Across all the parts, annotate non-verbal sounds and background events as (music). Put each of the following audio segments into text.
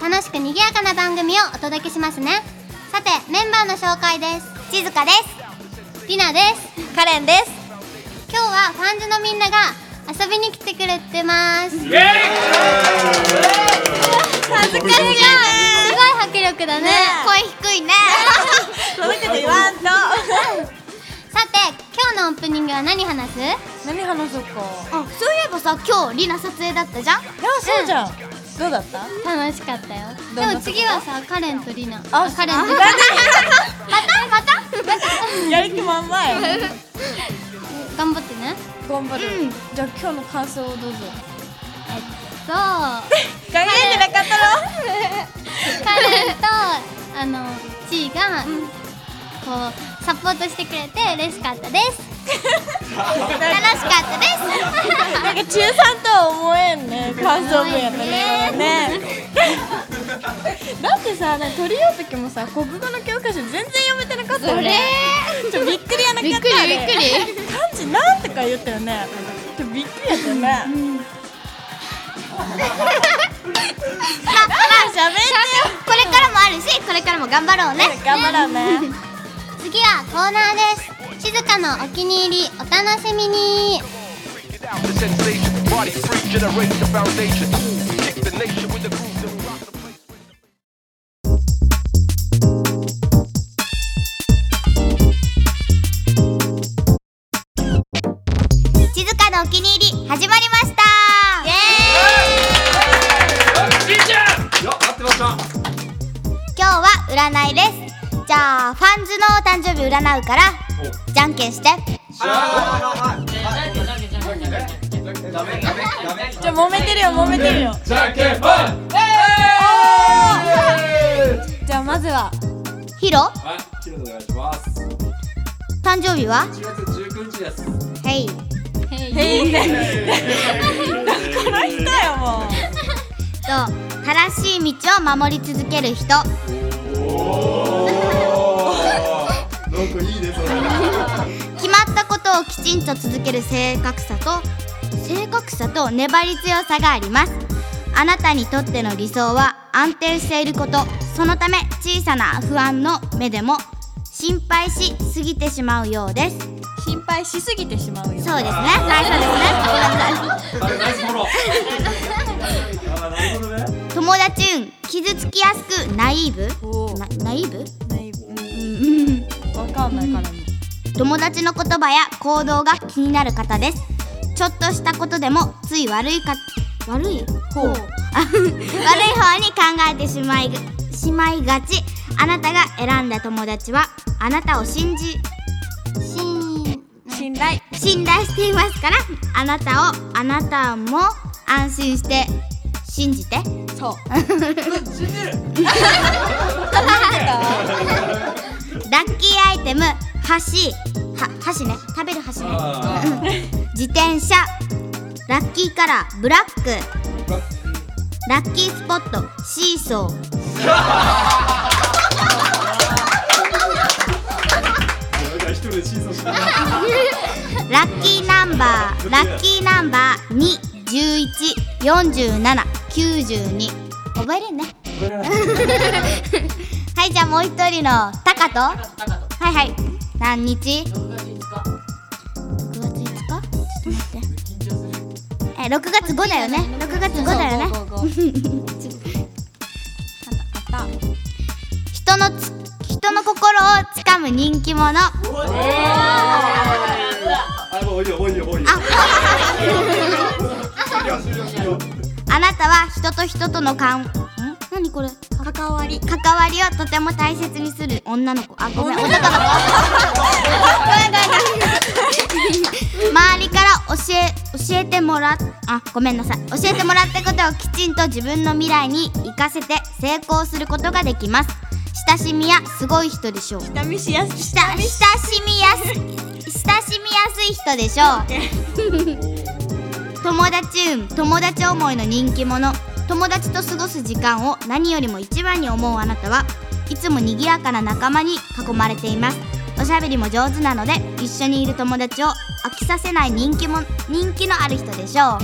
楽しく賑やかな番組をお届けしますね。さてメンバーの紹介です。静香です。りなです。カレンです。今日はファンズのみんなが遊びに来てくれてます。イエーイ！恥ずかしい。すごい迫力だね。声低いね。そのこと言わんと。さて今日のオープニングは何話す？何話そうか。あそういえばさ今日リナ撮影だったじゃん？いやそうじゃん、どうだった？楽しかったよ。でも次はさカレンとリナ。あカレンとあリナ。またまたまた。(laughs) やる気満々ね。頑張る、うん。じゃあ今日の感想をどうぞ。えっと考えてなかったカレンとあのチーが、こうサポートしてくれて嬉しかったです。(laughs) 楽しかったです。ろ (laughs) なんか中3とは思えんね。感想文やったねねだってさなんか取り寄った時もさ国語の教科書全然読めてなかったよね。ちょっとびっくりやなかったびっくりびっくり。漢字なんとか言ったよねちょっとびっくりやったよね、まあ (laughs) 喋って。これからもあるしこれからも頑張ろうね。頑張ろうね次はコーナーです。静かのお気に入りお楽しみに始まりました。イエーイ。しんちゃんよ待ってました今日は占いです。じゃあファンズの誕生日占うからじゃんけんして。じゃあ揉めてるよ揉めてるよ。じゃんけんぽんじゃあまずはヒロ？はいキロでお願いします。誕生日は？1月19日です。ヘイへいこの人よもうと正しい道を守り続ける人なんかいいねそれ決まったことをきちんと続ける正確さと正確さと粘り強さがありますあなたにとっての理想は安定していることそのため小さな不安の目でも心配しすぎてしまうようです心配しすぎてしまうよ。そうですね。最初ですね。はいナイスフォローあーなるほどね友達運傷つきやすくナイーブ？おおなナイーブ？ないうん。わかんないからね。友達の言葉や行動が気になる方です。ちょっとしたことでもつい悪いか悪い？ほう。あ (laughs) 悪い方に考えてしまいしまいがち。あなたが選んだ友達はあなたを信じ信信頼信頼していますからあなたをあなたも安心して信じて。そう。(laughs) ラッキーアイテム箸。は箸ね。食べる箸ね。あ (laughs) 自転車。ラッキーカラーブラック。ラッキースポットシーソーー (laughs) バーラッキーナンバー2114792覚えれんね。はいじゃあもう一人のタカトはいはい。何日？6月5日。6月5日？ちょっと待って。え6月5だよね。6月5だよね。(laughs) 人のつ人の心をつかむ人気者ういいよもういいよもういいよ終了終了終了。あなたは人と人との関ん何これ？た関わり。関わりをとても大切にする女の子。あごめん男の子。(laughs) ごめんごめんごめん。周りから教え教えてもらっあごめんなさい。教えてもらったことをきちんと自分の未来に生かせて成功することができます親しみやすごい人でしょう。下見しやすした親しみやす親しみやすい人でしょう。(laughs) 友達運友達思いの人気者。友達と過ごす時間を何よりも一番に思うあなたはいつも賑やかな仲間に囲まれています。おしゃべりも上手なので一緒にいる友達を飽きさせない人気も人気のある人でしょう。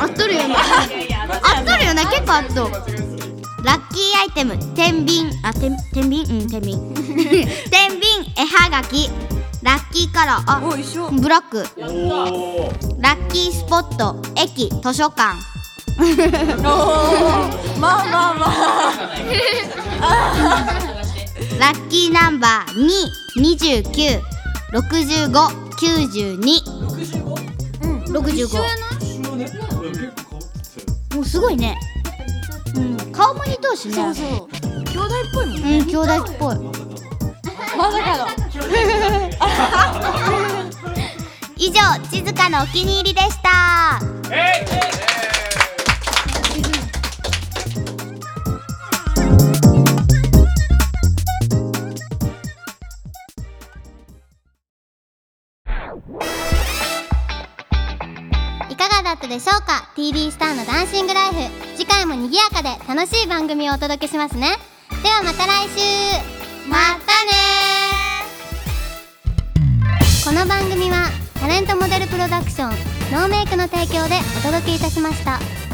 合っとるよ (laughs) な合っとるよな結構合っと。るラッキーアイテム。天秤。あ天天秤？うん天秤。(laughs) 天秤絵はがき。ラッキーカラー。あお一緒。ブラック。ラッキースポット。駅。図書館。まあまあまあ。(laughs) ラッキーナンバー。229 65 92 65結構変わってたよもうすごいね、うん、顔も似とうしね。そうそう。兄弟っぽいもんね。うん兄弟っぽい。まさかの。(laughs) 以上静かのお気に入りでしたかがだったでしょうか？TD スターのダンシングライフ。次回も賑やかで楽しい番組をお届けしますね。ではまた来週。またねこの番組はタレントモデルプロダクションノーメイクの提供でお届けいたしました。